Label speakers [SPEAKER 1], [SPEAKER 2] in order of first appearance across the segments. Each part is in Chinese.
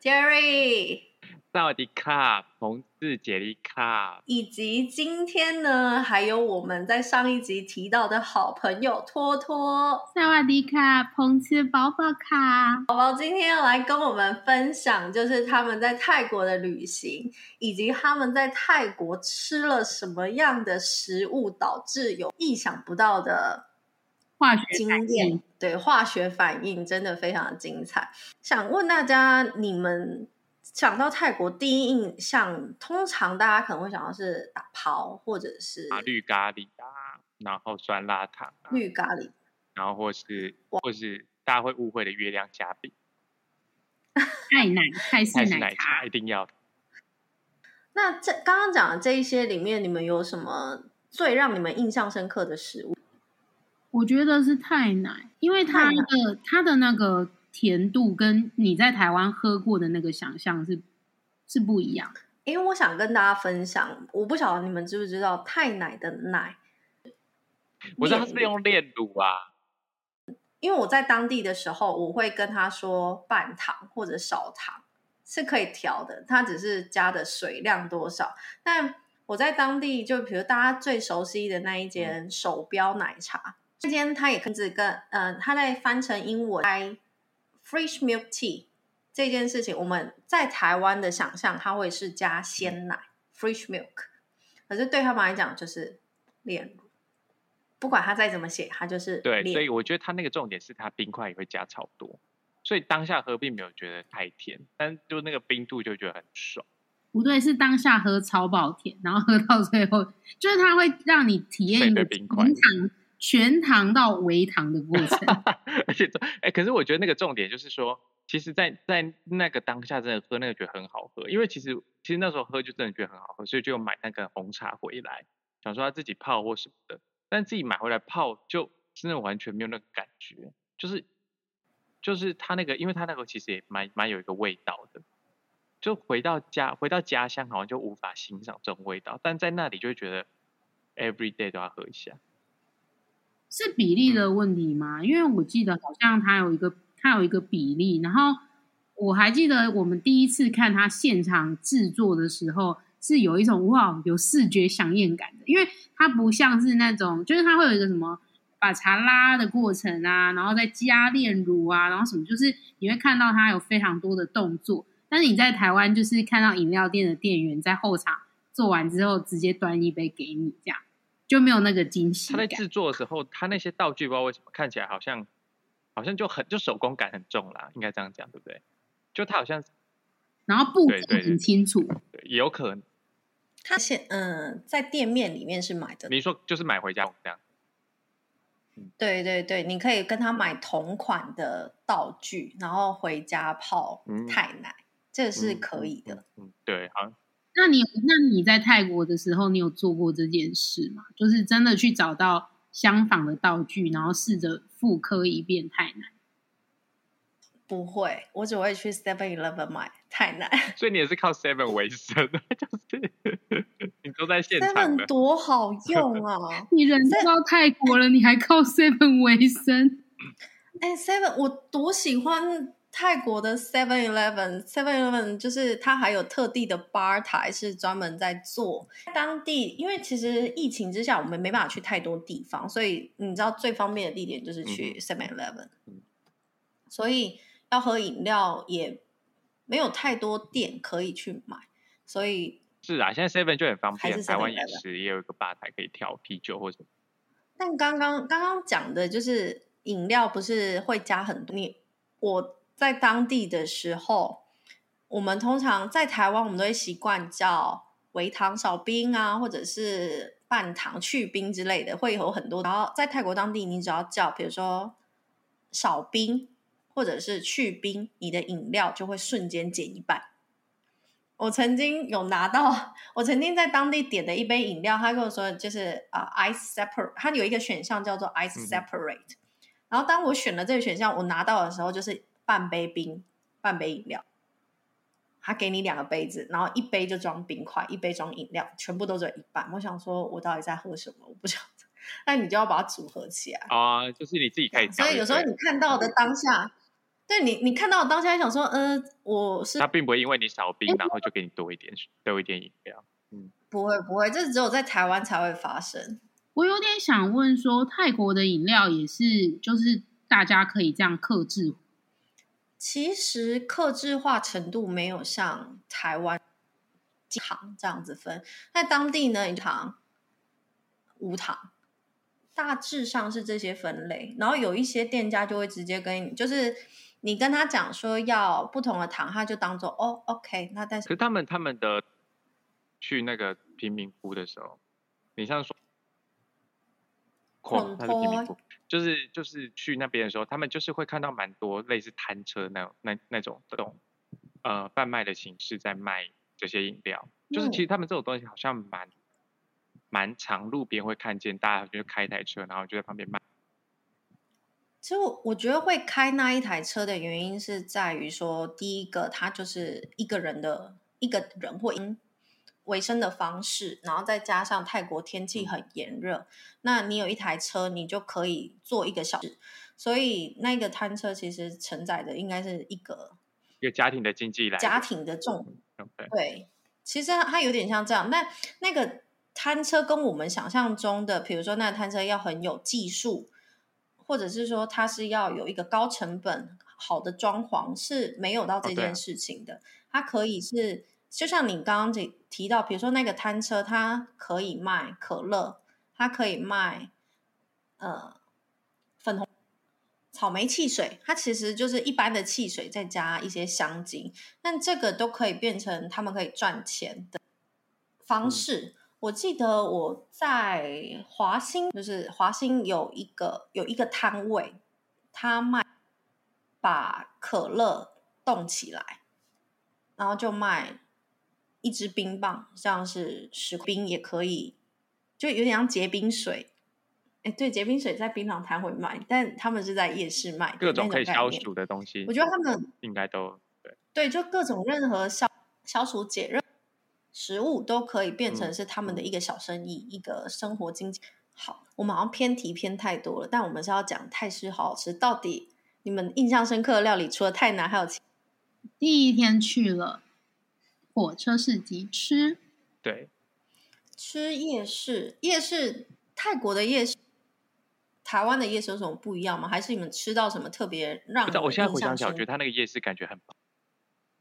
[SPEAKER 1] Jerry，
[SPEAKER 2] 萨瓦迪卡，同志杰利卡，
[SPEAKER 1] 以及今天呢，还有我们在上一集提到的好朋友托托。
[SPEAKER 3] 萨瓦迪卡，彭志宝宝卡，
[SPEAKER 1] 宝宝今天要来跟我们分享，就是他们在泰国的旅行，以及他们在泰国吃了什么样的食物，导致有意想不到的
[SPEAKER 3] 化学
[SPEAKER 1] 经
[SPEAKER 3] 反
[SPEAKER 1] 验
[SPEAKER 3] 应。。
[SPEAKER 1] 对，化学反应真的非常精彩。想问大家，你们想到泰国第一印象，通常大家可能会想到是打抛，或者是
[SPEAKER 2] 啊，绿咖喱啊，然后酸辣汤啊，
[SPEAKER 1] 绿咖喱。
[SPEAKER 2] 然后或是或是大家会误会的月亮虾饼，
[SPEAKER 3] 泰奶泰式
[SPEAKER 2] 泰式奶
[SPEAKER 3] 奶茶
[SPEAKER 2] 茶一，定要的。
[SPEAKER 1] 那这刚刚讲的这一些里面，你们有什么最让你们印象深刻的食物？
[SPEAKER 3] 我觉得是太奶，因为它的它的那个甜度跟你在台湾喝过的那个想象是是不一样的。
[SPEAKER 1] 因为我想跟大家分享，我不晓得你们知不知道太奶的奶，
[SPEAKER 2] 我知道它是
[SPEAKER 1] 炼
[SPEAKER 2] 用炼乳啊，
[SPEAKER 1] 因为我在当地的时候，我会跟他说半糖或者少糖是可以调的，它只是加的水量多少。但我在当地，就比如大家最熟悉的那一间手标奶茶，这间它也可以只跟嗯、呃，它在翻成英文，I fresh milk tea 这件事情，我们在台湾的想象，它会是加鲜奶 fresh milk，可是对他们来讲就是炼乳。不管他再怎么写，它就是
[SPEAKER 2] 对，所以我觉得他那个重点是他冰块也会加超多，所以当下喝并没有觉得太甜，但就那个冰度就觉得很爽。
[SPEAKER 3] 不对，是当下喝超爆甜，然后喝到最后，就是它会让你体验一个
[SPEAKER 2] 冰块
[SPEAKER 3] 全糖到微糖的过程。
[SPEAKER 2] 而且这，哎，可是我觉得那个重点就是说，其实在，在那个当下真的喝那个觉得很好喝，因为其实其实那时候喝就真的觉得很好喝，所以就买那个红茶回来，想说他自己泡或什么的，但自己买回来泡就真的完全没有那个感觉，就是就是他那个，因为他那个其实也蛮蛮有一个味道的，就回到家回到家乡好像就无法欣赏这种味道，但在那里就会觉得 every day 都要喝一下。
[SPEAKER 3] 是比例的问题吗？因为我记得好像它有一个它有一个比例，然后我还记得我们第一次看它现场制作的时候，是有一种哇有视觉响应感的，因为它不像是那种，就是它会有一个什么把茶拉的过程啊，然后再加炼乳啊，然后什么，就是你会看到它有非常多的动作，但是你在台湾就是看到饮料店的店员在后场做完之后，直接端一杯给你，这样就没有那个惊喜。
[SPEAKER 2] 他在制作的时候，他那些道具不知道为什么看起来好像好像就很就手工感很重啦，应该这样讲对不对？就他好像
[SPEAKER 3] 然后步骤
[SPEAKER 2] 对对对
[SPEAKER 3] 很清楚，
[SPEAKER 2] 对也有可能，
[SPEAKER 1] 他现嗯，在店面里面是买的，
[SPEAKER 2] 你说就是买回家这样，
[SPEAKER 1] 对对对，你可以跟他买同款的道具，然后回家泡
[SPEAKER 2] 嗯
[SPEAKER 1] 泰奶，这个是
[SPEAKER 2] 嗯
[SPEAKER 1] 可以的。。
[SPEAKER 2] 嗯，嗯对，好像
[SPEAKER 3] 那你那你在泰国的时候，你有做过这件事吗？就是真的去找到相仿的道具，然后试着复刻一遍泰奶。
[SPEAKER 1] 不会，我只会去 Seven Eleven 买泰奶。
[SPEAKER 2] 所以你也是靠 Seven 为生，就是你都在现场
[SPEAKER 1] Seven。多好用啊！
[SPEAKER 3] 你人都到泰国了，你还靠 Seven 为生？
[SPEAKER 1] 哎，Seven 我多喜欢泰国的 Seven Eleven。Seven Eleven 就是它还有特地的吧台是专门在做当地，因为其实疫情之下我们没办法去太多地方，所以你知道最方便的地点就是去 Seven Eleven。
[SPEAKER 2] 嗯
[SPEAKER 1] 所以要喝饮料也没有太多店可以去买，所以
[SPEAKER 2] 是啊，现在 Seven 就很方便，台湾
[SPEAKER 1] 7-Eleven
[SPEAKER 2] 也是，也有一个吧台可以调啤酒或者
[SPEAKER 1] 但刚刚刚刚讲的就是饮料不是会加很多？你我在当地的时候，我们通常在台湾，我们都会习惯叫微糖少冰啊，或者是半糖去冰之类的，会有很多。然后在泰国当地，你只要叫，比如说少冰或者是去冰，你的饮料就会瞬间减一半。我曾经有拿到，我曾经在当地点的一杯饮料，他跟我说就是啊、呃 ice separate，它有一个选项叫做 ice separate、然后当我选了这个选项，我拿到的时候就是半杯冰，半杯饮料。他给你两个杯子，然后一杯就装冰块，一杯装饮料，全部都只有一半。我想说，我到底在喝什么？我不晓得。那你就要把它组合起来。
[SPEAKER 2] 啊，就是你自己可以。
[SPEAKER 1] 所以有时候你看到的当下，对你，你看到的当下想说，呃，我是
[SPEAKER 2] 他并不会因为你少冰，然后就给你多一点多一点饮料。嗯，
[SPEAKER 1] 不会不会，这只有在台湾才会发生。
[SPEAKER 3] 我有点想问说，泰国的饮料也是，就是大家可以这样克制？
[SPEAKER 1] 其实克制化程度没有像台湾糖这样子分，在当地呢，糖无糖。大致上是这些分类，然后有一些店家就会直接跟你，就是你跟他讲说要不同的糖，他就当做哦，OK。那但是，
[SPEAKER 2] 可是他们他们的去那个贫民窟的时候，你像说，
[SPEAKER 1] 孔
[SPEAKER 2] 托，就是就是去那边的时候，他们就是会看到蛮多类似摊车那种那那种这种呃贩卖的形式在卖这些饮料，就是其实他们这种东西好像蛮。蛮长，路边会看见大家就开一台车，然后就在旁边卖。
[SPEAKER 1] 其实我我觉得会开那一台车的原因是在于说，第一个他就是一个人的一个人或因维生的方式，然后再加上泰国天气很炎热，那你有一台车，你就可以坐一个小时，所以那个摊车其实承载的应该是一个
[SPEAKER 2] 一个家庭的经济来
[SPEAKER 1] 家庭的重对，其实它有点像这样，那那个。摊车跟我们想象中的，比如说那摊车要很有技术，或者是说它是要有一个高成本、好的装潢，是没有到这件事情的。它可以是，就像你刚刚提提到，比如说那个摊车，它可以卖可乐，它可以卖呃粉红草莓汽水，它其实就是一般的汽水，再加一些香精，但这个都可以变成他们可以赚钱的方式。我记得我在华兴，就是华兴有一个有一个摊位，他卖把可乐冻起来，然后就卖一支冰棒，像是石冰也可以，就有点像结冰水。哎，对，结冰水在槟榔摊会卖，但他们是在夜市卖，
[SPEAKER 2] 各种可以消暑的东西。
[SPEAKER 1] 我觉得他们
[SPEAKER 2] 应该都对，
[SPEAKER 1] 对，就各种任何消消暑解热。食物都可以变成是他们的一个小生意，一个生活经济。好，我们好像偏题偏太多了，但我们是要讲泰式好好吃。到底你们印象深刻的料理，除了泰南，还有
[SPEAKER 3] 第一天去了火车市集吃，
[SPEAKER 2] 对，
[SPEAKER 1] 吃夜市。夜市，泰国的夜市，台湾的夜市有什么不一样吗？还是你们吃到什么特别让？
[SPEAKER 2] 我现在回想起来，我觉得他那个夜市感觉很。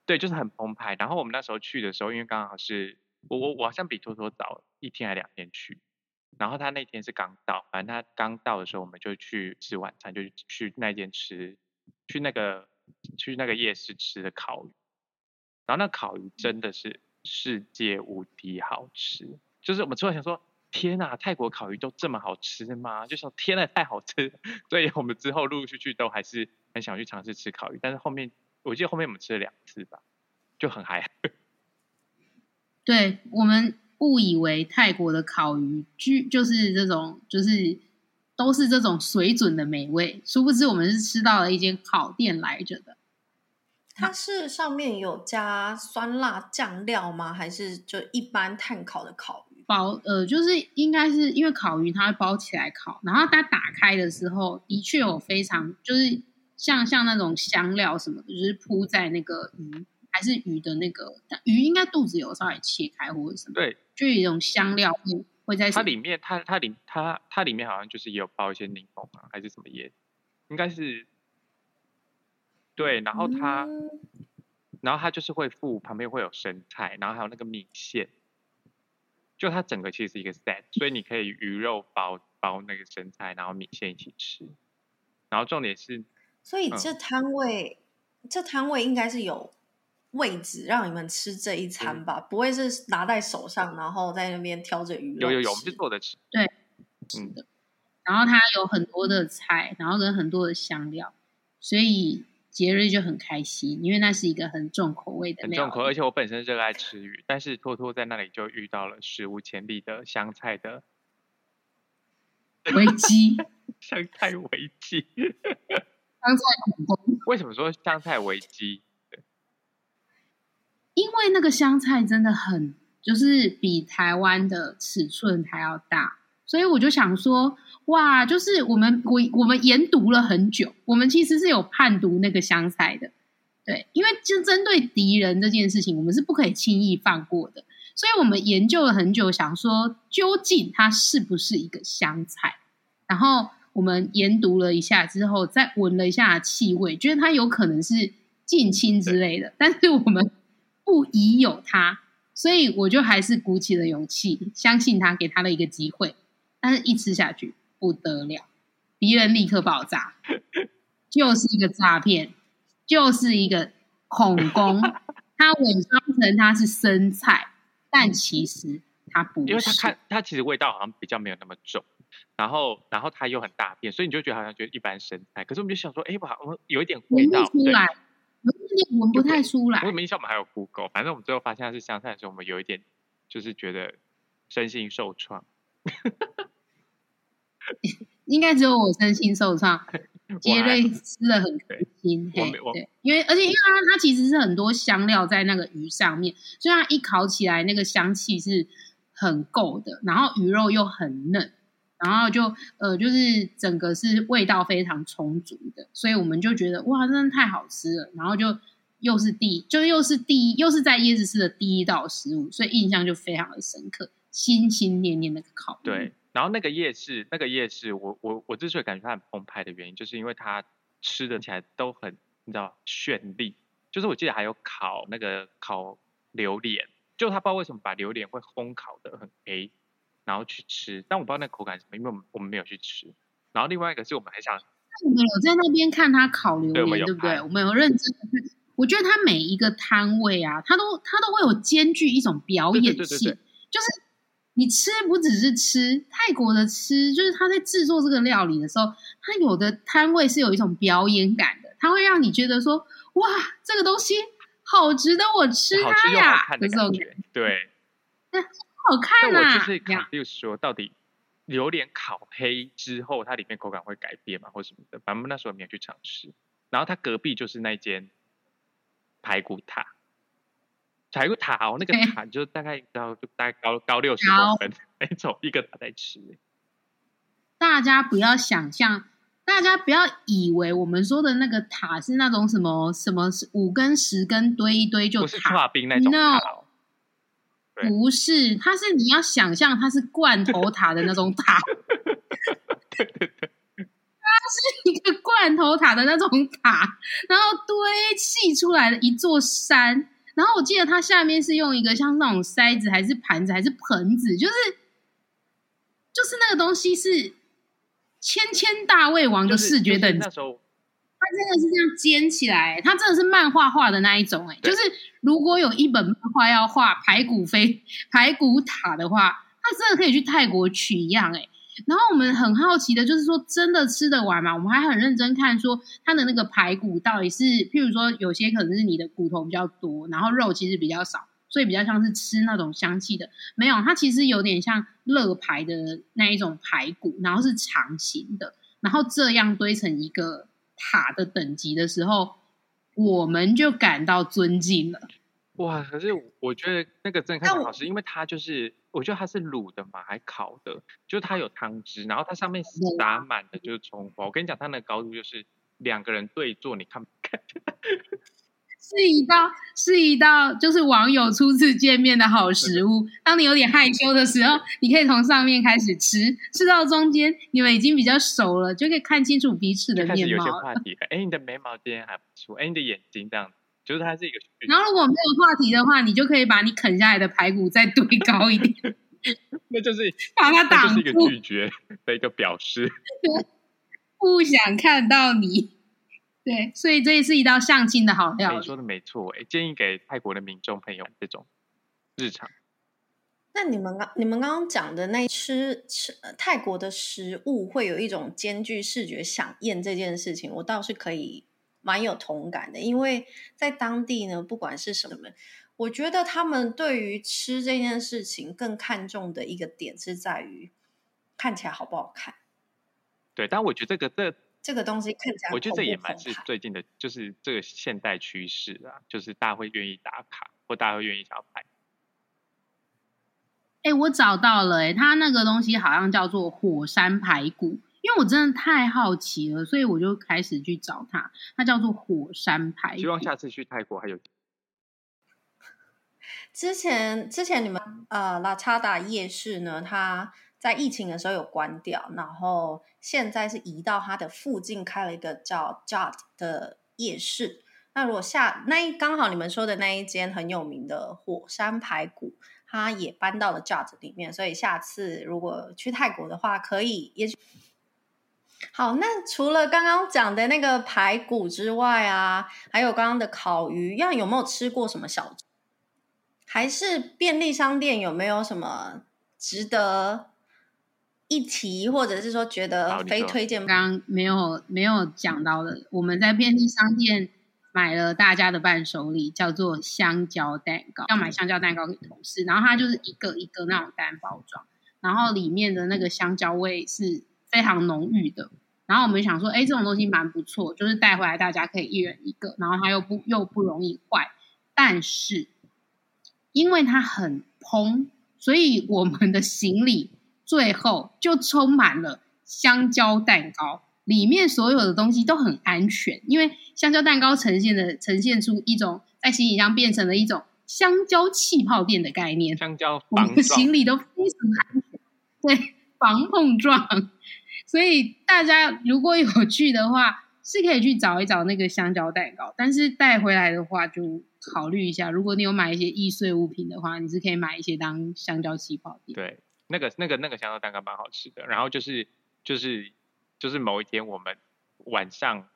[SPEAKER 2] 对，就是很澎湃。然后我们那时候去的时候，因为刚好是我我我好像比托托早一天还两天去。然后他那天是刚到，反正他刚到的时候，我们就去吃晚餐，就去那间吃，去那个去那个夜市吃的烤鱼。然后那烤鱼真的是世界无敌好吃，就是我们突然想说，天呐，泰国烤鱼都这么好吃吗？就说天呐，太好吃。所以我们之后陆陆续续都还是很想去尝试吃烤鱼，但是后面。我记得后面我们吃了两次吧，就很嗨。
[SPEAKER 3] 对我们误以为泰国的烤鱼居就是这种，就是都是这种水准的美味，殊不知我们是吃到了一间烤店来着的。
[SPEAKER 1] 它是上面有加酸辣酱料吗？还是就一般炭烤的烤鱼？
[SPEAKER 3] 包呃，就是应该是因为烤鱼它会包起来烤，然后它打开的时候的确有非常就是。像像那种香料什么的，就是铺在那个鱼还是鱼的那个鱼，应该肚子有稍微切开或者什么，
[SPEAKER 2] 对，
[SPEAKER 3] 就有一种香料会会在
[SPEAKER 2] 它里面，它它里它它里面好像就是也有包一些柠檬啊，还是什么叶，应该是对，然后它然后它就是会附旁边会有生菜，然后还有那个米线，就它整个其实是一个 set，所以你可以鱼肉包包那个生菜，然后米线一起吃，然后重点是。
[SPEAKER 1] 所以这摊位，这摊位应该是有位置让你们吃这一餐吧？不会是拿在手上，然后在那边挑着鱼
[SPEAKER 2] 有有有，我们是坐着吃。
[SPEAKER 3] 对，是的。然后它有很多的菜，然后跟很多的香料，所以节日就很开心，因为那是一个很重口味的。
[SPEAKER 2] 很重口，而且我本身热爱吃鱼，但是托托在那里就遇到了史无前例的香菜的
[SPEAKER 3] 危机，
[SPEAKER 2] 香菜危机。
[SPEAKER 3] 香菜恐攻？
[SPEAKER 2] 为什么说香菜危机？
[SPEAKER 3] 因为那个香菜真的很，就是比台湾的尺寸还要大，所以我就想说，哇，就是我们我我们研读了很久，我们其实是有判读那个香菜的，对，因为就针对敌人这件事情，我们是不可以轻易放过的，所以我们研究了很久，想说究竟它是不是一个香菜，然后我们研读了一下之后，再闻了一下气味，觉得它有可能是近亲之类的，但是我们不疑有它。所以我就还是鼓起了勇气，相信他，给他了一个机会。但是，一吃下去不得了，敌人立刻爆炸，就是一个诈骗，就是一个恐攻。它伪装成它是生菜，但其实它不是，
[SPEAKER 2] 因为它看他其实味道好像比较没有那么重，然后然后它又很大片，所以你就觉得好像觉得一般生菜。可是我们就想说，哎，我我有一点味道
[SPEAKER 3] 出来。闻不太出来。
[SPEAKER 2] 我们印象我们还有 Google，反正我们最后发现它是香菜的时候，我们有一点就是觉得身心受创。
[SPEAKER 3] 应该只有我身心受伤，杰瑞吃的很开心。对，因为而且因为它它其实是很多香料在那个鱼上面，所以它一烤起来那个香气是很够的，然后鱼肉又很嫩。然后就呃，就是整个是味道非常充足的，所以我们就觉得哇，真的太好吃了。然后就又是第，就又是第一，又是在椰子市的第一道食物，所以印象就非常的深刻，心心念念那个烤。
[SPEAKER 2] 对，然后那个夜市，那个夜市，我我我之所以感觉它很澎湃的原因，就是因为它吃的起来都很你知道绚丽，就是我记得还有烤那个烤榴莲，就他不知道为什么把榴莲会烘烤的很黑。然后去吃，但我不知道那口感什么，因为我们我们没有去吃。然后另外一个是我们还想，
[SPEAKER 3] 我们有在那边看他烤榴莲，对不对？我们有认真的看。我觉得他每一个摊位啊，他都他都会有兼具一种表演性，就是你吃不只是吃泰国的吃，就是他在制作这个料理的时候，他有的摊位是有一种表演感的，他会让你觉得说，哇，这个东西好值得我吃它呀，
[SPEAKER 2] 这种对。
[SPEAKER 3] 好看
[SPEAKER 2] 啊！我就是说，到底榴莲烤黑之后，它里面口感会改变吗，或什么的？反正那时候没有去尝试。然后它隔壁就是那间排骨塔，排骨塔哦，那个塔就大概高，就大概高高六十公分那种一个塔在吃。
[SPEAKER 3] 大家不要想象，大家不要以为我们说的那个塔是那种什么什么五根十根堆一堆就
[SPEAKER 2] 塔冰那种塔。
[SPEAKER 3] 不是，它是你要想象它是罐头塔的那种塔，它是一个罐头塔的那种塔，然后堆砌出来的一座山。然后我记得它下面是用一个像那种筛子，还是盘子，还是盆子，就是就是那个东西是千千大胃王的视觉等级。它真的是这样尖起来，它真的是漫画画的那一种哎，就是如果有一本漫画要画排骨飞排骨塔的话，它真的可以去泰国取样哎。然后我们很好奇的就是说，真的吃得完吗？我们还很认真看说它的那个排骨到底是，譬如说有些可能是你的骨头比较多，然后肉其实比较少，所以比较像是吃那种香气的。没有，它其实有点像乐排的那一种排骨，然后是长形的，然后这样堆成一个。塔的等级的时候，我们就感到尊敬了。
[SPEAKER 2] 哇！可是我觉得那个真的看好吃，因为它就是我觉得它是卤的嘛，还烤的，就它有汤汁，然后它上面撒满的就是葱花。我跟你讲，它那个高度就是两个人对坐，你看不看？
[SPEAKER 3] 是一道是一道就是网友初次见面的好食物。当你有点害羞的时候，你可以从上面开始吃，吃到中间，你们已经比较熟了，就可以看清楚彼此的面貌。有
[SPEAKER 2] 些话题，哎，你的眉毛今天还不错，哎，你的眼睛这样，就是它是一个。
[SPEAKER 3] 然后如果没有话题的话，你就可以把你啃下来的排骨再堆高一点。
[SPEAKER 2] 那就是
[SPEAKER 3] 把它挡
[SPEAKER 2] 住，是一个拒绝的一个表示。
[SPEAKER 3] 不想看到你。对，所以这也是一道相亲的好料。
[SPEAKER 2] 你说的没错，哎，建议给泰国的民众朋友这种日常。
[SPEAKER 1] 那你们刚你们刚刚讲的那吃吃泰国的食物，会有一种兼具视觉享宴这件事情，我倒是可以蛮有同感的。因为在当地呢，不管是什么，我觉得他们对于吃这件事情更看重的一个点是在于看起来好不好看。
[SPEAKER 2] 对，但我觉得这个这。
[SPEAKER 1] 这个东西看起来，
[SPEAKER 2] 我觉得这也蛮是最近的，就是这个现代趋势啊，就是大家会愿意打卡，或大家会愿意想要拍。
[SPEAKER 3] 哎，我找到了，哎，它那个东西好像叫做火山排骨，因为我真的太好奇了，所以我就开始去找它。它叫做火山排骨。
[SPEAKER 2] 希望下次去泰国还有。
[SPEAKER 1] 之前之前你们呃拉查达夜市呢，它在疫情的时候有关掉，然后现在是移到它的附近开了一个叫 Jot 的夜市。那如果下那一刚好你们说的那一间很有名的火山排骨，它也搬到了 Jot 里面，所以下次如果去泰国的话，可以也许好。那除了刚刚讲的那个排骨之外啊，还有刚刚的烤鱼，要有没有吃过什么小？还是便利商店有没有什么值得一提，或者是说觉得非推荐？
[SPEAKER 3] 刚刚没有没有讲到的，我们在便利商店买了大家的伴手礼，叫做香蕉蛋糕。要买香蕉蛋糕给同事，然后它就是一个一个那种单包装，然后里面的那个香蕉味是非常浓郁的。然后我们想说，哎，这种东西蛮不错，就是带回来大家可以一人一个，然后它又不又不容易坏，但是。因为它很蓬，所以我们的行李最后就充满了香蕉蛋糕，里面所有的东西都很安全。因为香蕉蛋糕呈现的呈现出一种在行李箱变成了一种香蕉气泡垫的概念，
[SPEAKER 2] 香蕉
[SPEAKER 3] 我们的行李都非常安全，对，防碰撞。所以大家如果有 去的话，是可以去找一找那个香蕉蛋糕，但是带回来的话就。考虑一下，如果你有买一些易碎物品的话，你是可以买一些当香蕉气泡垫。
[SPEAKER 2] 对，那个、那个、那个香蕉蛋糕蛮好吃的。然后就是、就是、就是某一天我们晚上，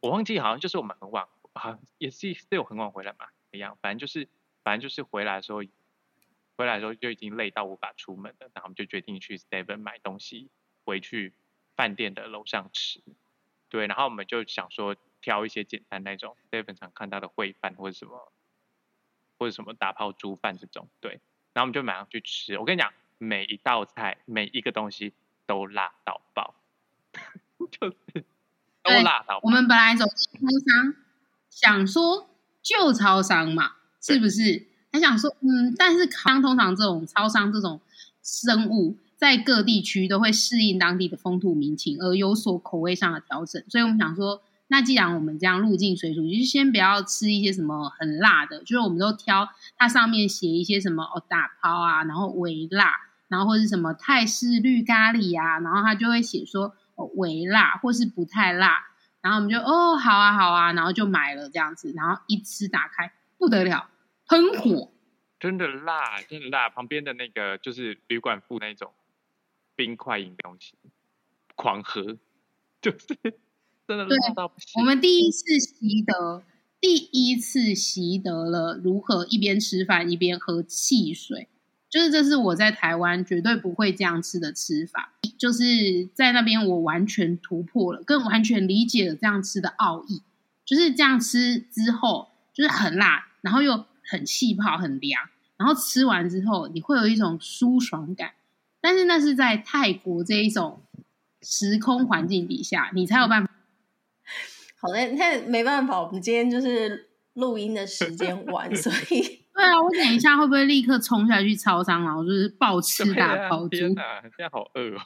[SPEAKER 2] 我忘记好像就是我们很晚，好也是是有很晚回来嘛一样，反正就是，反正就是回来的时候，回来的时候就已经累到无法出门了，然后我们就决定去 Seven 买东西回去饭店的楼上吃。对，然后我们就想说。挑一些简单那种，在本常看到的烩饭或者什么，或者什么打泡猪饭这种，对，然后我们就马上去吃。我跟你讲，每一道菜每一个东西都辣到爆，就是都辣到。
[SPEAKER 3] 我们本来走超商，想说旧超商嘛，是不是？还想说，嗯，但是康通常这种超商这种生物，在各地区都会适应当地的风土民情而有所口味上的调整，所以我们想说。那既然我们这样入境水煮，就先不要吃一些什么很辣的，就是我们都挑它上面写一些什么哦打抛啊，然后微辣，然后或是什么泰式绿咖喱啊，然后它就会写说哦微辣或是不太辣，然后我们就哦好啊好啊，然后就买了这样子，然后一吃打开不得了，喷火，
[SPEAKER 2] 真的辣，真的辣，旁边的那个就是旅馆附那种冰块饮东西，狂喝，就是真的。对，
[SPEAKER 3] 我们第一次习得，第一次习得了如何一边吃饭一边喝汽水，就是这是我在台湾绝对不会这样吃的吃法，就是在那边我完全突破了，更完全理解了这样吃的奥义，就是这样吃之后就是很辣，然后又很气泡很凉，然后吃完之后你会有一种舒爽感，但是那是在泰国这一种时空环境底下，你才有办法。
[SPEAKER 1] 好的，那没办法，我们今天就是录音的时间晚，所以
[SPEAKER 3] 对啊，我等一下会不会立刻冲下去超商然后就是暴吃大抛猪？
[SPEAKER 2] 现在好饿哦！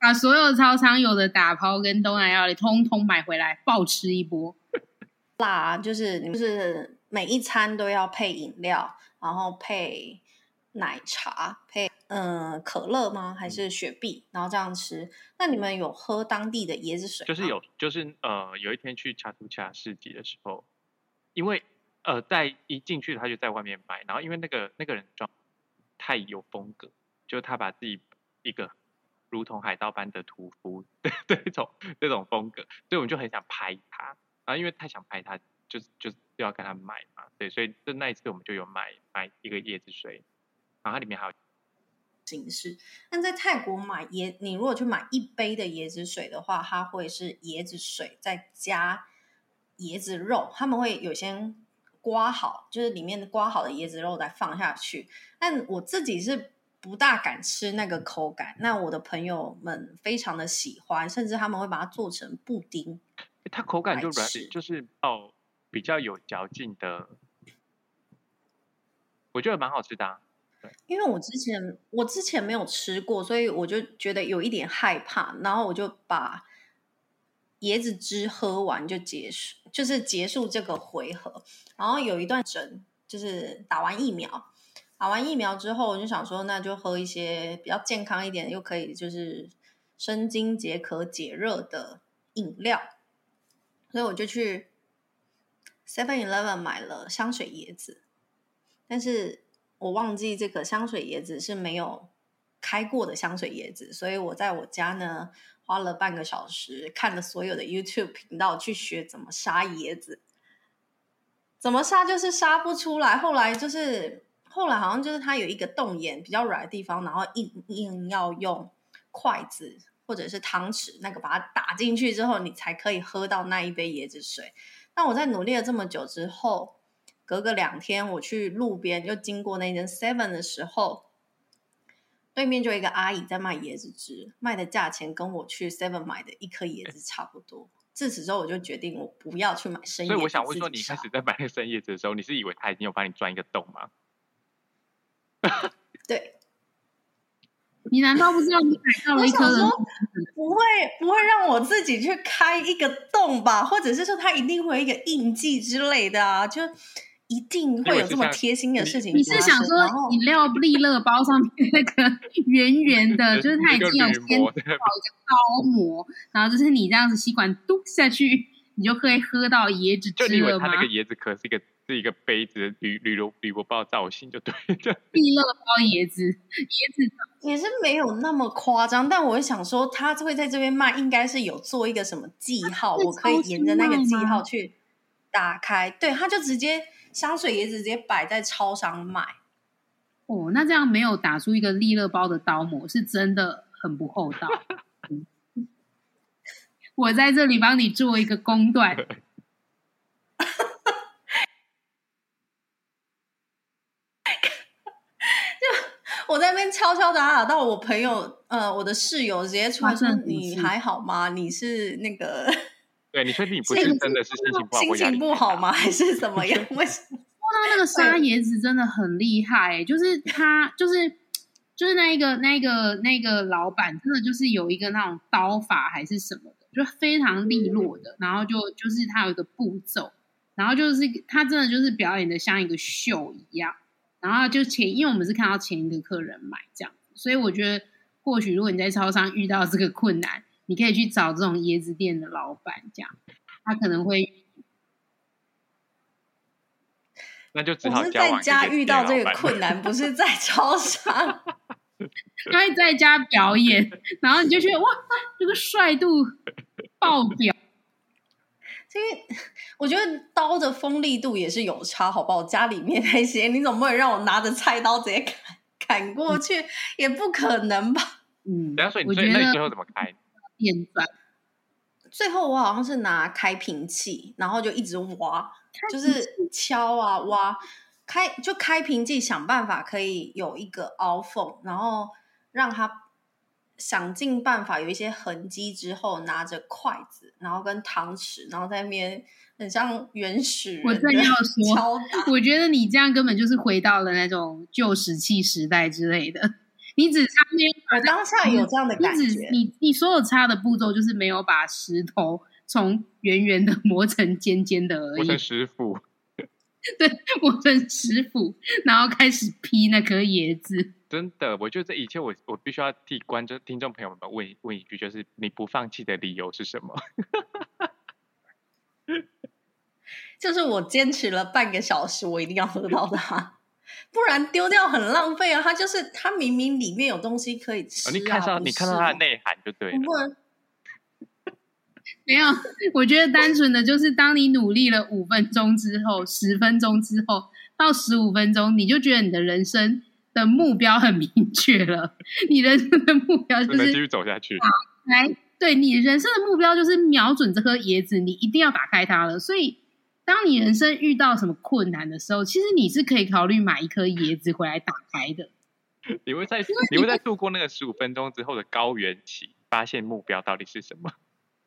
[SPEAKER 3] 把所有超商有的打抛跟东南亚的通通买回来，暴吃一波。
[SPEAKER 1] 辣就是就是每一餐都要配饮料，然后配奶茶，配。嗯，可乐吗？还是雪碧？然后这样吃。那你们有喝当地的椰子水？
[SPEAKER 2] 就是有，就是呃，有一天去恰图恰市集的时候，因为呃，在一进去他就在外面卖，然后因为那个那个人装太有风格，就他把自己一个如同海盗般的屠夫的 这种这种风格，所以我们就很想拍他。然后因为太想拍他，就是就是要跟他买嘛，对，所以就那一次我们就有买买一个椰子水，然后它里面还有。
[SPEAKER 1] 形式，但在泰国买椰，你如果去买一杯的椰子水的话，它会是椰子水再加椰子肉，他们会有些刮好，就是里面刮好的椰子肉再放下去。但我自己是不大敢吃那个口感，那我的朋友们非常的喜欢，甚至他们会把它做成布丁。
[SPEAKER 2] 它口感就软，就是哦比较有嚼劲的，我觉得蛮好吃的。
[SPEAKER 1] 因为我之前我之前没有吃过，所以我就觉得有一点害怕，然后我就把椰子汁喝完就结束，就是结束这个回合。然后有一段整，就是打完疫苗，打完疫苗之后，我就想说，那就喝一些比较健康一点，又可以就是生津解渴、解热的饮料，所以我就去 Seven Eleven 买了香水椰子，但是。我忘记这个香水椰子是没有开过的香水椰子，所以我在我家呢花了半个小时看了所有的 YouTube 频道去学怎么杀椰子，怎么杀就是杀不出来。后来就是后来好像就是它有一个洞眼比较软的地方，然后硬硬要用筷子或者是汤匙那个把它打进去之后，你才可以喝到那一杯椰子水。那我在努力了这么久之后。隔个两天，我去路边又经过那间 Seven 的时候，对面就一个阿姨在卖椰子汁，卖的价钱跟我去 Seven 买的一颗椰子差不多。自此之后，我就决定我不要去买生椰子。
[SPEAKER 2] 所以我想问说，你开始在买那生椰子的时候，你是以为他已经有帮你钻一个洞吗？
[SPEAKER 1] 对。
[SPEAKER 3] 你难道不知道你买到了一颗？
[SPEAKER 1] 不会不会让我自己去开一个洞吧？或者是说他一定会有一个印记之类的啊？就。一定会有这么贴心的事情。
[SPEAKER 3] 你是想说饮料利乐包上面那个圆圆的，就是它已经有先好一个刀模，然后就是你这样子吸管嘟下去，你就可以喝到椰子汁
[SPEAKER 2] 了吗？就以为它那个椰子壳是一个是一个杯子铝铝铝铝箔包造型，就对。
[SPEAKER 3] 利乐包椰子椰子
[SPEAKER 1] 也是没有那么夸张，但我想说，他会在这边卖，应该是有做一个什么记号，我可以沿着那个记号去打开。对，他就直接。香水也直接摆在超商卖
[SPEAKER 3] 哦，那这样没有打出一个利乐包的刀模，是真的很不厚道。我在这里帮你做一个公断。就
[SPEAKER 1] 我在那边敲敲打打，到我朋友呃，我的室友直接出来说：“你还好吗？你是那个？”
[SPEAKER 2] 对，你确定你不是真的是心情不好？
[SPEAKER 1] 心情不好吗？还是怎么样？为什么？说
[SPEAKER 3] 到那个沙椰子真的很厉害，就是他，就是就是那一个那个那个老板，真的就是有一个那种刀法还是什么的，就非常利落的。然后就就是他有一个步骤，然后就是他真的就是表演的像一个秀一样。然后就前，因为我们是看到前一个客人买这样，所以我觉得或许如果你在超商遇到这个困难。你可以去找这种椰子店的老板，这样他可能会。
[SPEAKER 2] 那就只好
[SPEAKER 1] 是在家遇到这个困难，不是在超商。
[SPEAKER 3] 他会在家表演，然后你就觉得哇，这个帅度爆表。
[SPEAKER 1] 因为我觉得刀的锋利度也是有差，好不好？家里面那些，你总不能让我拿着菜刀直接砍砍过去，也不可能吧？
[SPEAKER 3] 嗯，
[SPEAKER 2] 等下说你最那你最后怎么开？
[SPEAKER 3] 电钻，
[SPEAKER 1] 最后我好像是拿开瓶器，然后就一直挖，就是敲啊挖，开就开瓶器，想办法可以有一个凹缝，然后让它想尽办法有一些痕迹之后，拿着筷子，然后跟汤匙，然后在那边很像原始。
[SPEAKER 3] 我正要说，我觉得你这样根本就是回到了那种旧石器时代之类的。你只擦没有？
[SPEAKER 1] 我当下有这样的感觉。
[SPEAKER 3] 你你所有擦的步骤就是没有把石头从圆圆的 磨成尖尖的而已。
[SPEAKER 2] 磨成石斧。
[SPEAKER 3] 对，磨成石斧，然后开始劈那颗椰子。
[SPEAKER 2] 真的，我觉得这一切，我我必须要替观众、听众朋友们问问一句，就是你不放弃的理由是什么？
[SPEAKER 1] 就是我坚持了半个小时，我一定要喝到它。不然丢掉很浪费啊！它就是它明明里面有东西可以吃啊！
[SPEAKER 2] 你看到你看到它的内涵就对了。
[SPEAKER 3] 没有，我觉得单纯的就是当你努力了五分钟之后，十分钟之后到十五分钟，你就觉得你的人生的目标很明确了。你人生的目标就是继
[SPEAKER 2] 续走下去。
[SPEAKER 3] 来，对你人生的目标就是瞄准这颗椰子，你一定要打开它了。所以。当你人生遇到什么困难的时候，其实你是可以考虑买一颗椰子回来打开的。
[SPEAKER 2] 你会在你会在度过那个十五分钟之后的高原期，发现目标到底是什么？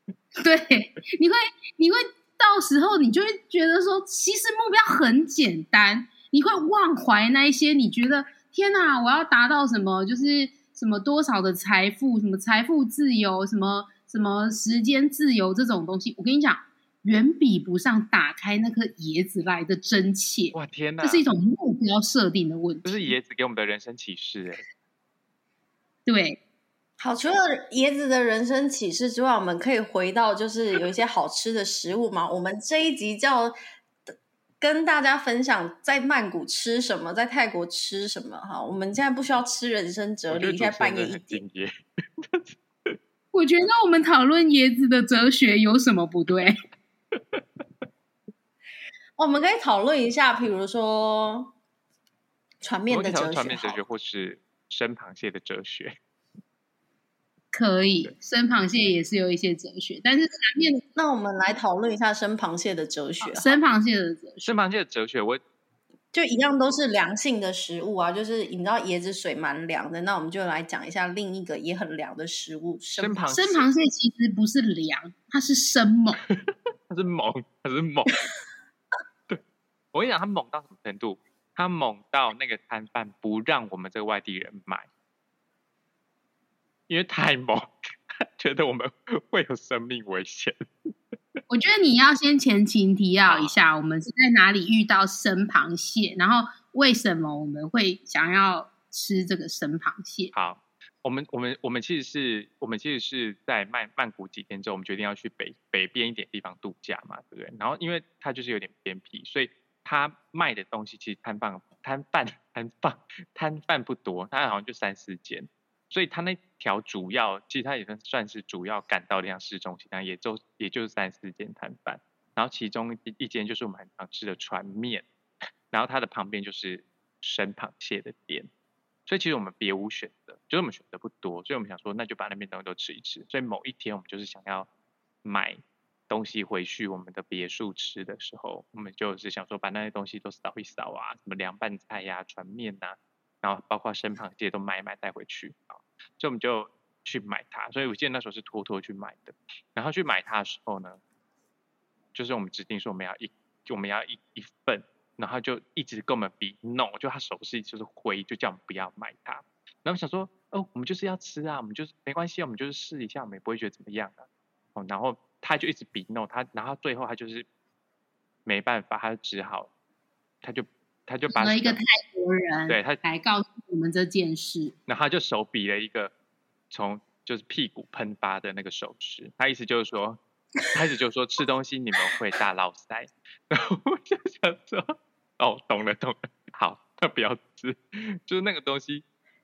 [SPEAKER 3] 对，你会你会到时候你就会觉得说，其实目标很简单，你会忘怀那一些你觉得天哪，我要达到什么，就是什么多少的财富，什么财富自由，什么什么时间自由这种东西，我跟你讲，远比不上打开那颗椰子来的真切。
[SPEAKER 2] 哇天哪，
[SPEAKER 3] 这是一种目标设定的问题。
[SPEAKER 2] 这是椰子给我们的人生启示哎。
[SPEAKER 3] 对，
[SPEAKER 1] 好，除了椰子的人生启示之外，我们可以回到就是有一些好吃的食物嘛。我们这一集叫跟大家分享在曼谷吃什么，在泰国吃什么。哈，我们现在不需要吃人生哲理，现在半夜一点。
[SPEAKER 3] 我觉得我们讨论椰子的哲学有什么不对？
[SPEAKER 1] 我们可以讨论一下，比如说船面的哲学，
[SPEAKER 2] 船面哲学，或是。生螃蟹的哲学
[SPEAKER 3] 可以，生螃蟹也是有一些哲学，但是船面
[SPEAKER 1] 那我们来讨论一下生螃蟹的哲学。
[SPEAKER 3] 生螃蟹的哲学，
[SPEAKER 2] 生螃蟹的哲学，我
[SPEAKER 1] 就一样都是凉性的食物啊，就是你知道椰子水蛮凉的，那我们就来讲一下另一个也很凉的食物——生
[SPEAKER 2] 螃蟹
[SPEAKER 3] 生螃蟹。其实不是凉，它是生猛，
[SPEAKER 2] 它是猛，他是猛。对，我跟你讲，他猛到什么程度？他猛到那个摊贩不让我们这个外地人买，因为太猛，他觉得我们会有生命危险。
[SPEAKER 3] 我觉得你要先前情提要一下，我们是在哪里遇到生螃蟹，然后为什么我们会想要吃这个生螃蟹？
[SPEAKER 2] 好，我们我们我们其实是我们其实是在曼曼谷几天之后，我们决定要去北北边一点地方度假嘛，对不对？然后因为它就是有点偏僻，所以。它卖的东西其实摊贩摊贩摊贩摊贩不多，它好像就三四间，所以它那条主要其实它也算算是主要赶到量市中心，那也就也就是三四间摊贩，然后其中一一间就是我们很常吃的船面，然后它的旁边就是生螃蟹的店，所以其实我们别无选择，就是我们选择不多，所以我们想说那就把那边东西都吃一吃，所以某一天我们就是想要买。东西回去我们的别墅吃的时候，我们就是想说把那些东西都扫一扫啊，什么凉拌菜呀、船面呐，然后包括生螃蟹都买一买带回去啊，所以我们就去买它。所以我记得那时候是偷偷去买的，然后去买它的时候呢，就是我们指定说我们要一，我们要一一份，然后就一直跟我们比 no，就他手势就是挥，就叫我们不要买它。然后想说，哦，我们就是要吃啊，我们就是没关系，我们就是试一下，我们也不会觉得怎么样啊。哦，然后。他就一直比 no，他然后最后他就是没办法，他就只好，他就他就把
[SPEAKER 3] 一个泰国人
[SPEAKER 2] 对他
[SPEAKER 3] 来告诉我们这件事，
[SPEAKER 2] 然后他就手比了一个从就是屁股喷发的那个手势，他意思就是说，开始就说吃东西你们会大老塞，然后我就想说，哦，懂了懂了，好，那不要吃，就是那个东西。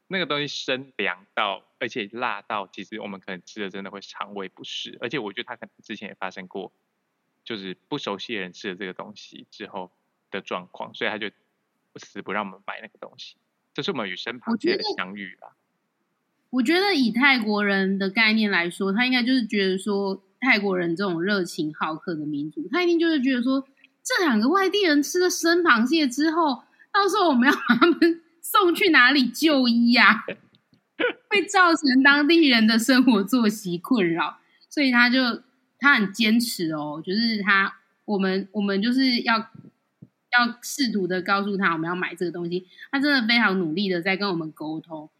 [SPEAKER 2] 那个东西生凉到，而且辣到，其实我们可能吃的真的会肠胃不适。而且我觉得他可能之前也发生过，就是不熟悉的人吃了这个东西之后的状况，所以他就死不让我们买那个东西。这是我们与生螃蟹的相遇啦。
[SPEAKER 3] 我觉得以泰国人的概念来说，他应该就是觉得说，泰国人这种热情好客的民族，他一定就是觉得说，这两个外地人吃了生螃蟹之后，到时候我们要把他们。送去哪里就医呀？会造成当地人的生活作息困扰，所以他就他很坚持哦，就是他我们我们就是要要试图的告诉他我们要买这个东西，他真的非常努力的在跟我们沟通，对，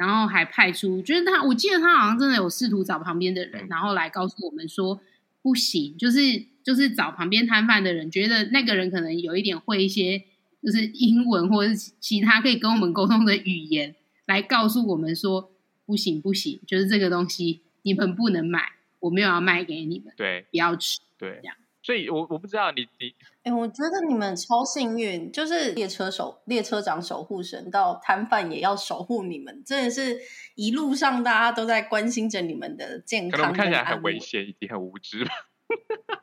[SPEAKER 3] 然后还派出，就是他我记得他好像真的有试图找旁边的人，然后来告诉我们说不行，就是就是找旁边摊贩的人，觉得那个人可能有一点会一些。就是英文或者是其他可以跟我们沟通的语言，来告诉我们说不行不行，就是这个东西你们不能买，我没有要卖给你们，
[SPEAKER 2] 对，
[SPEAKER 3] 不要吃，
[SPEAKER 2] 对，这样。所以我我不知道你你，
[SPEAKER 1] 哎，我觉得你们超幸运，就是列车守列车长守护神到摊贩也要守护你们，真的是一路上大家都在关心着你们的健康，可能
[SPEAKER 2] 看起来很危险以及很无知吧。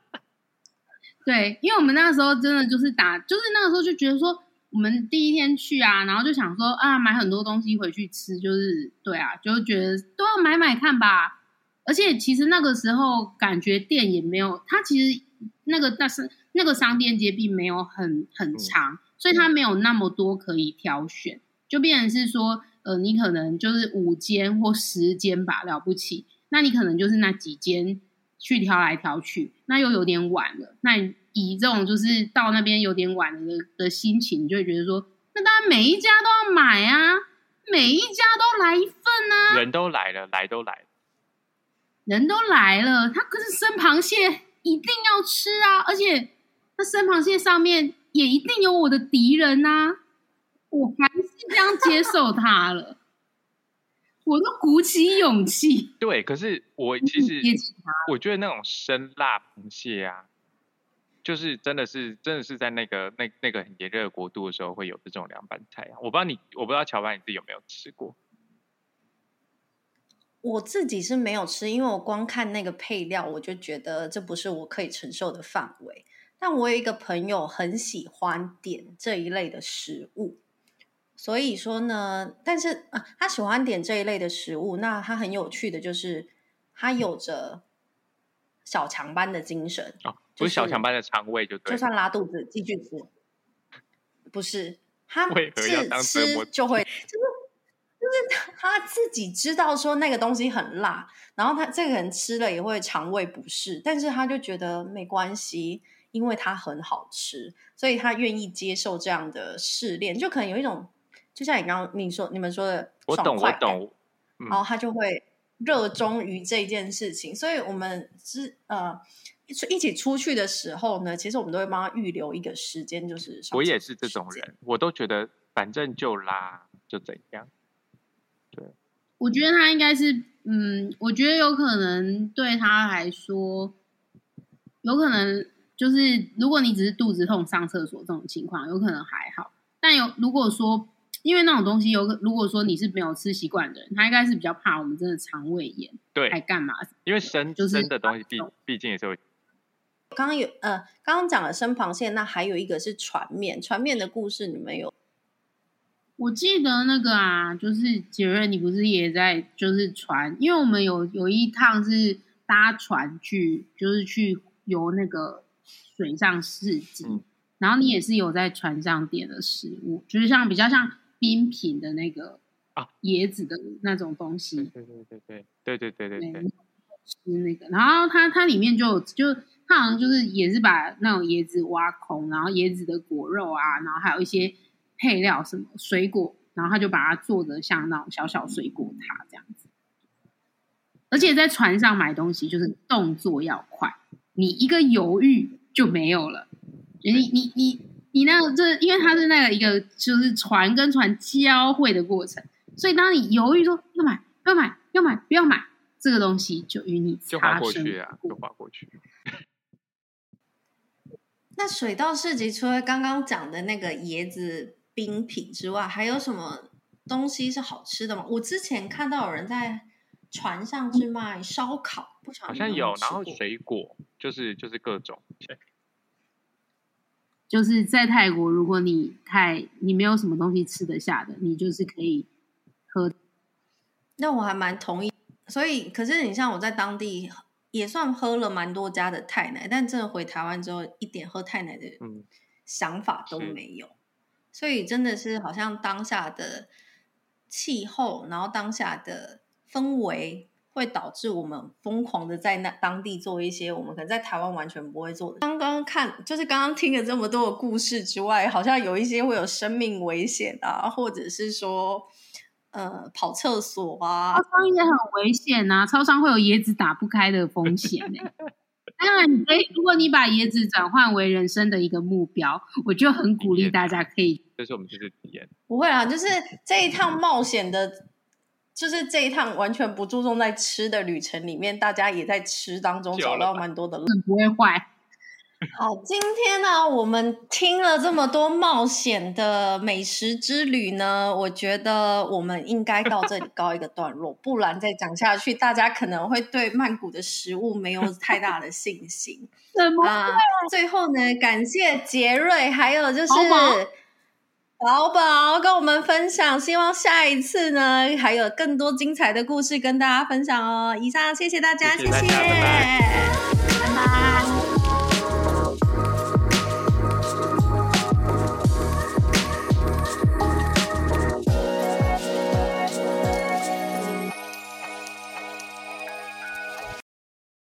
[SPEAKER 3] 对，因为我们那个时候真的就是打，就是那个时候就觉得说，我们第一天去啊，然后就想说啊，买很多东西回去吃，就是对啊，就觉得都要买买看吧。而且其实那个时候感觉店也没有，它其实那个但是那个商店街并没有很很长，所以它没有那么多可以挑选，就变成是说，呃，你可能就是五间或十间吧，了不起，那你可能就是那几间。去挑来挑去，那又有点晚了。那以这种就是到那边有点晚了的的心情，你就会觉得说，那那当然每一家都要买啊，每一家都来一份啊。
[SPEAKER 2] 人都来了，来都来了。
[SPEAKER 3] 人都来了，他可是生螃蟹一定要吃啊！而且那生螃蟹上面也一定有我的敌人呐、我还是这样接受它了，我都鼓起勇气
[SPEAKER 2] 对，可是我其实。我觉得那种生辣螃蟹啊，就是真的是真的是在那个那那个很炎热的国度的时候会有的这种凉拌菜啊。我不知道你，我不知道乔巴你自己有没有吃过？
[SPEAKER 1] 我自己是没有吃，因为我光看那个配料，我就觉得这不是我可以承受的范围。但我有一个朋友很喜欢点这一类的食物，所以说呢，但是啊，他喜欢点这一类的食物，那他很有趣的就是他有着小强般的精神，
[SPEAKER 2] 不是小
[SPEAKER 1] 是
[SPEAKER 2] 强般的肠胃就对，
[SPEAKER 1] 就算拉肚子继续吃，不是他
[SPEAKER 2] 为何要
[SPEAKER 1] 吃就会，就是就 是他自己知道说那个东西很辣，然后他这个人吃了也会肠胃不适，但是他就觉得没关系，因为它很好吃，所以他愿意接受这样的试炼，就可能有一种，就像你刚刚你说你们说的
[SPEAKER 2] 我懂我懂，嗯
[SPEAKER 1] 然后他就会热衷于这件事情。所以我们是呃一起出去的时候呢，其实我们都会帮他预留一个时间，就是
[SPEAKER 2] 我也是这种。人，我都觉得反正就拉就怎样。
[SPEAKER 3] 我觉得他应该是，嗯，我觉得有可能对他来说，有可能就是如果你只是肚子痛上厕所这种情况，有可能还好。但有如果说，因为那种东西有，如果说你是没有吃习惯的人，他应该是比较怕我们真的肠胃炎，
[SPEAKER 2] 对还，
[SPEAKER 3] 干嘛？
[SPEAKER 2] 因为生
[SPEAKER 3] 就是
[SPEAKER 2] 生的东西毕毕竟也是会
[SPEAKER 1] 刚刚有呃，刚刚讲了生螃蟹，那还有一个是船面，船面的故事你们有
[SPEAKER 3] 我记得那个啊，就是杰瑞，你不是也在就是船？因为我们有有一趟是搭船去，就是去游那个水上市集，
[SPEAKER 2] 嗯
[SPEAKER 3] 然后你也是有在船上点的食物，就是像比较像冰品的那个
[SPEAKER 2] 啊
[SPEAKER 3] 椰子的那种东西，
[SPEAKER 2] 对对对对对对对对
[SPEAKER 3] 吃那个，然后它它里面就有就它好像就是也是把那种椰子挖空，然后椰子的果肉啊，然后还有一些配料什么水果，然后他就把它做的像那种小小水果塔这样子。而且在船上买东西就是动作要快，你一个犹豫就没有了。你你你你那个这，因为它是那个一个就是船跟船交汇的过程，所以当你犹豫说要买要买要买不要买这个东西，就与你
[SPEAKER 2] 就划
[SPEAKER 3] 擦身
[SPEAKER 2] 过去啊，
[SPEAKER 3] 而过
[SPEAKER 2] 就划过去。
[SPEAKER 1] 那水稻市集除了刚刚讲的那个椰子冰品之外，还有什么东西是好吃的吗？我之前看到有人在船上去卖烧烤，不晓得
[SPEAKER 2] 好像有，然后水果就是就是各种，
[SPEAKER 3] 就是在泰国，如果你太你没有什么东西吃得下的，你就是可以喝。
[SPEAKER 1] 那我还蛮同意，所以可是你像我在当地也算喝了蛮多家的泰奶，但真的回台湾之后，一点喝泰奶的
[SPEAKER 2] 嗯，
[SPEAKER 1] 想法都没有，所以真的是好像当下的气候，然后当下的氛围。会导致我们疯狂的在那当地做一些我们可能在台湾完全不会做的。刚刚看就是刚刚听了这么多的故事之外，好像有一些会有生命危险啊，或者是说呃跑厕所啊
[SPEAKER 3] 超，商也很危险啊，超商会有椰子打不开的风险呢、当然，你可以，如果你把椰子转换为人生的一个目标，我就很鼓励大家可以
[SPEAKER 2] 这是我们这次体验。
[SPEAKER 1] 不会啊，就是这一趟冒险的，就是这一趟完全不注重在吃的旅程里面，大家也在吃当中找到蛮多的乐。
[SPEAKER 3] 不会坏。
[SPEAKER 1] 好，今天呢，我们听了这么多冒险的美食之旅呢，我觉得我们应该到这里告一个段落，不然再讲下去，大家可能会对曼谷的食物没有太大的信心。啊，最后呢，感谢杰瑞，还有就是
[SPEAKER 3] 宝？宝
[SPEAKER 1] 跟我们分享，希望下一次呢还有更多精彩的故事跟大家分享哦。以上，谢谢大家，
[SPEAKER 2] 谢谢拜拜